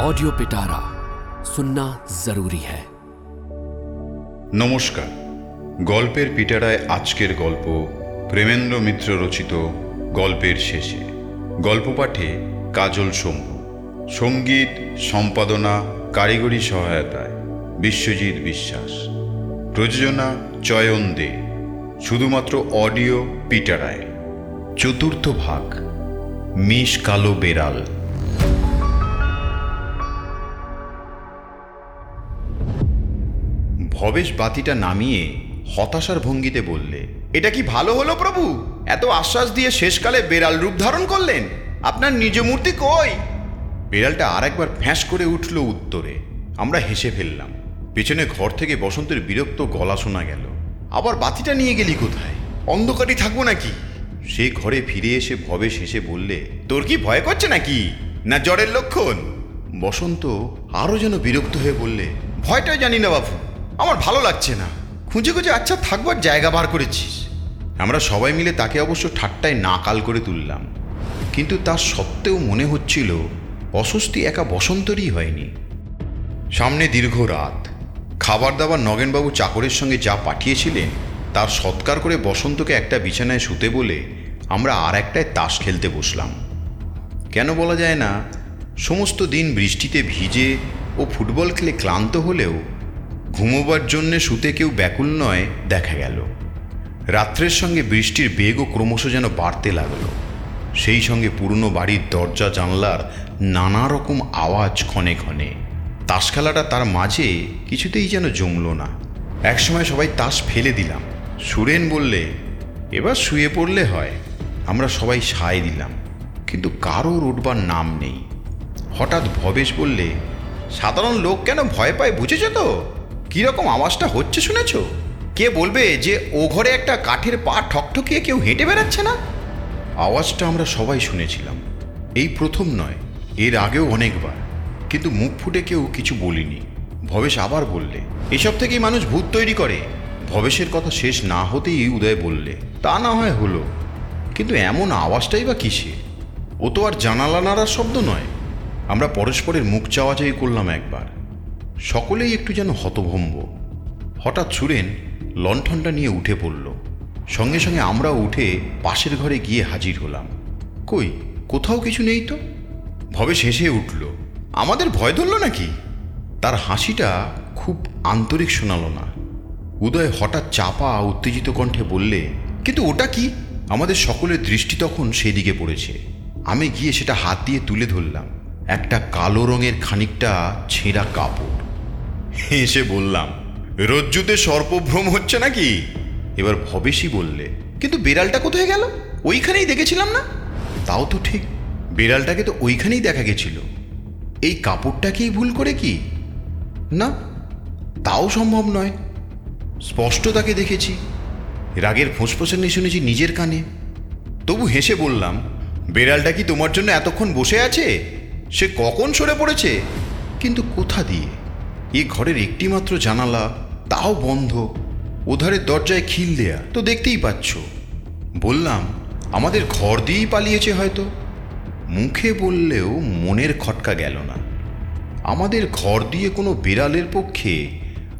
Audio पिटारा सुनना जरूरी है নমস্কার গল্পের পিটারায় আজকের গল্প প্রেমেন্দ্র মিত্র রচিত গল্পের শেষে গল্প পাঠে কাজল শম্ভু সঙ্গীত সম্পাদনা কারিগরি সহায়তায় বিশ্বজিৎ বিশ্বাস প্রযোজনা চয়ন দে শুধুমাত্র অডিও পিটারায় চতুর্থ ভাগ মিশ কালো বেড়াল ভবেশ বাতিটা নামিয়ে হতাশার ভঙ্গিতে বললে, এটা কি ভালো হলো প্রভু? এত আশ্বাস দিয়ে শেষকালে বেড়াল রূপ ধারণ করলেন? আপনার নিজ মূর্তি কই? বেড়ালটা আরেকবার ফ্যাঁস করে উঠল উত্তরে। আমরা হেসে ফেললাম। পেছনে ঘর থেকে বসন্তের বিরক্ত গলা শোনা গেল। আবার বাতিটা নিয়ে গেলি কোথায়? অন্ধকারই থাকব নাকি? সে ঘরে ফিরে এসে ভবে শেষে বললে, তোর কি ভয় করছে নাকি? না জ্বরের লক্ষণ? বসন্ত আরও যেন বিরক্ত হয়ে বললে, ভয়টাই জানি না বাবু আমার ভালো লাগছে না। খুঁজে খুঁজে আচ্ছা থাকবার জায়গা বার করেছিস। আমরা সবাই মিলে তাকে অবশ্য ঠাট্টায় নাকাল করে তুললাম। কিন্তু তার সত্ত্বেও মনে হচ্ছিল, অস্বস্তি একা বসন্তরই হয়নি। সামনে দীর্ঘ রাত। খাবার দাবার নগেনবাবু চাকরের সঙ্গে যা পাঠিয়েছিলেন, তার সৎকার করে বসন্তকে একটা বিছানায় শুতে বলে আমরা আর একটায় তাস খেলতে বসলাম। কেন বলা যায় না, সমস্ত দিন বৃষ্টিতে ভিজে ও ফুটবল খেলে ক্লান্ত হলেও ঘুমোবার জন্যে শুতে কেউ ব্যাকুল নয়, দেখা গেল। রাত্রের সঙ্গে বৃষ্টির বেগও ক্রমশ যেন বাড়তে লাগল। সেই সঙ্গে পুরনো বাড়ির দরজা, জানলার নানা রকম আওয়াজ ক্ষণে ক্ষণে। তাস খেলাটা তার মাঝে কিছুতেই যেন জমল না। একসময় সবাই তাস ফেলে দিলাম। সুরেন বললে, এবার শুয়ে পড়লে হয়। আমরা সবাই সায় দিলাম। কিন্তু কারোর উঠবার নাম নেই। হঠাৎ ভবেশ বললে, সাধারণ লোক কেন ভয় পায়, বুঝেছ তো? কীরকম আওয়াজটা হচ্ছে শুনেছ? কে বলবে যে ও ঘরে একটা কাঠের পা ঠকঠকিয়ে কেউ হেঁটে বেড়াচ্ছে না? আওয়াজটা আমরা সবাই শুনেছিলাম। এই প্রথম নয়, এর আগেও অনেকবার। কিন্তু মুখ ফুটে কেউ কিছু বলিনি। ভবেশ আবার বললে, এসব থেকেই মানুষ ভূত তৈরি করে। ভবেশের কথা শেষ না হতেই উদয় বললে, তা না হয় হলো। কিন্তু এমন আওয়াজটাই বা কিসে? ও তো আর জানালা নাড়ার শব্দ নয়। আমরা পরস্পরের মুখ চাওয়াচাই করলাম একবার। সকলেই একটু যেন হতভম্ব। হঠাৎ সুরেন লণ্ঠনটা নিয়ে উঠে পড়ল। সঙ্গে সঙ্গে আমরাও উঠে পাশের ঘরে গিয়ে হাজির হলাম। কই, কোথাও কিছু নেই তো? ভবে শেষে উঠল। আমাদের ভয় ধরল নাকি? তার হাসিটা খুব আন্তরিক শোনালো না। উদয় হঠাৎ চাপা, উত্তেজিত কণ্ঠে বললে, কিন্তু ওটা কি? আমাদের সকলের দৃষ্টি তখন সেদিকে পড়েছে। আমি গিয়ে সেটা হাত দিয়ে তুলে ধরলাম। একটা কালো রঙের খানিকটা ছেঁড়া কাপড়। হেসে বললাম, রজ্জুতে সর্পভ্রম হচ্ছে নাকি? এবার ভবেশই বললে, কিন্তু বিড়ালটা কোথায় গেল? ওইখানেই দেখেছিলাম না? তাও তো ঠিক, বেড়ালটাকে তো ওইখানেই দেখা গেছিল। এই কাপড়টাকেই ভুল করে কি? না, তাও সম্ভব নয়। স্পষ্ট তাকে দেখেছি, রাগের ফোঁসফোসানি শুনেছি নিজের কানে। তবু হেসে বললাম, বেড়ালটা কি তোমার জন্য এতক্ষণ বসে আছে? সে কখন সরে পড়েছে? কিন্তু কোথা দিয়ে? এ ঘরের একটিমাত্র জানালা, তাও বন্ধ। ওধারের দরজায় খিল দেয়া, তো দেখতেই পাচ্ছ। বললাম, আমাদের ঘর দিয়েই পালিয়েছে হয়তো। মুখে বললেও মনের খটকা গেল না। আমাদের ঘর দিয়ে কোনো বিড়ালের পক্ষে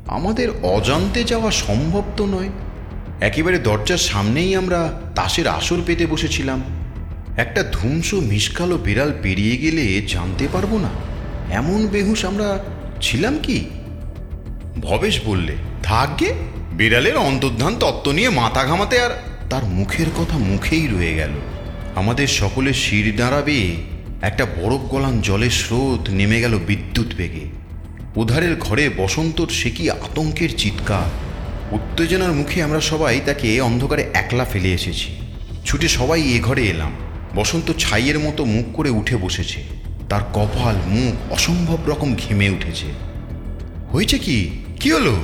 আমাদের অজান্তে যাওয়া সম্ভব তো নয়। একেবারে দরজার সামনেই আমরা তাসের আসর পেতে বসেছিলাম। একটা ধুমসো মিসকালো বিড়াল পেরিয়ে গেলে জানতে পারব না, এমন বেহুশ আমরা ছিলাম কি? ভবেশ বললে থাকবে বিড়ালের অন্তর্ধান তত্ত্ব নিয়ে মাথা ঘামাতে আর তার মুখের কথা মুখেই রয়ে গেল। আমাদের সকলের শির দাঁড়াবে, একটা বরফ গলান জলের স্রোত নেমে গেল বিদ্যুৎ বেগে। উধারের ঘরে বসন্তর সে কি আতঙ্কের চিৎকার। উত্তেজনার মুখে আমরা সবাই তাকে অন্ধকারে একলা ফেলে এসেছি। ছুটে সবাই এ ঘরে এলাম। বসন্ত ছাইয়ের মতো মুখ করে উঠে বসেছে। তার কপাল মুখ অসম্ভব রকম ঘেমে উঠেছে। হয়েছে কি? কি হলো?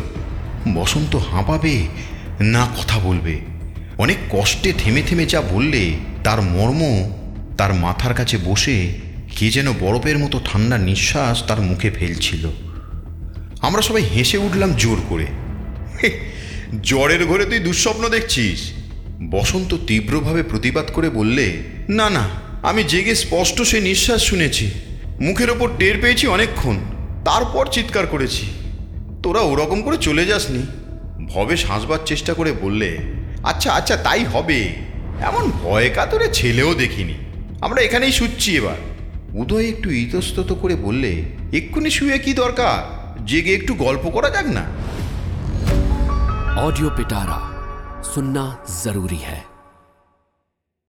বসন্ত হাঁপাবে না কথা বলবে। অনেক কষ্টে থেমে থেমে যা বললে তার মর্ম তার মাথার কাছে বসে কে যেন বরফের মতো ঠান্ডা নিঃশ্বাস তার মুখে ফেলছিল। আমরা সবাই হেসে উঠলাম জোর করে। "হে, জ্বরের ঘরে তুই দুঃস্বপ্ন দেখছিস? বসন্ত তীব্রভাবে প্রতিবাদ করে বললে না না আমি জেগে স্পষ্ট সে নিঃশ্বাস শুনেছি মুখের ওপর টের পেয়েছি অনেকক্ষণ তারপর চিৎকার করেছি তোরা ওরকম করে চলে যাসনি ভবেশ হাসবার চেষ্টা করে বললে আচ্ছা আচ্ছা তাই হবে এমন ভয় কাতরে ছেলেও দেখিনি আমরা এখানেই শুচ্ছি এবার উদয় একটু ইতস্তত করে বললে এক্ষুনি শুয়ে কি দরকার জেগে একটু গল্প করা যাক না ऑडियो पिटारा सुनना जरूरी है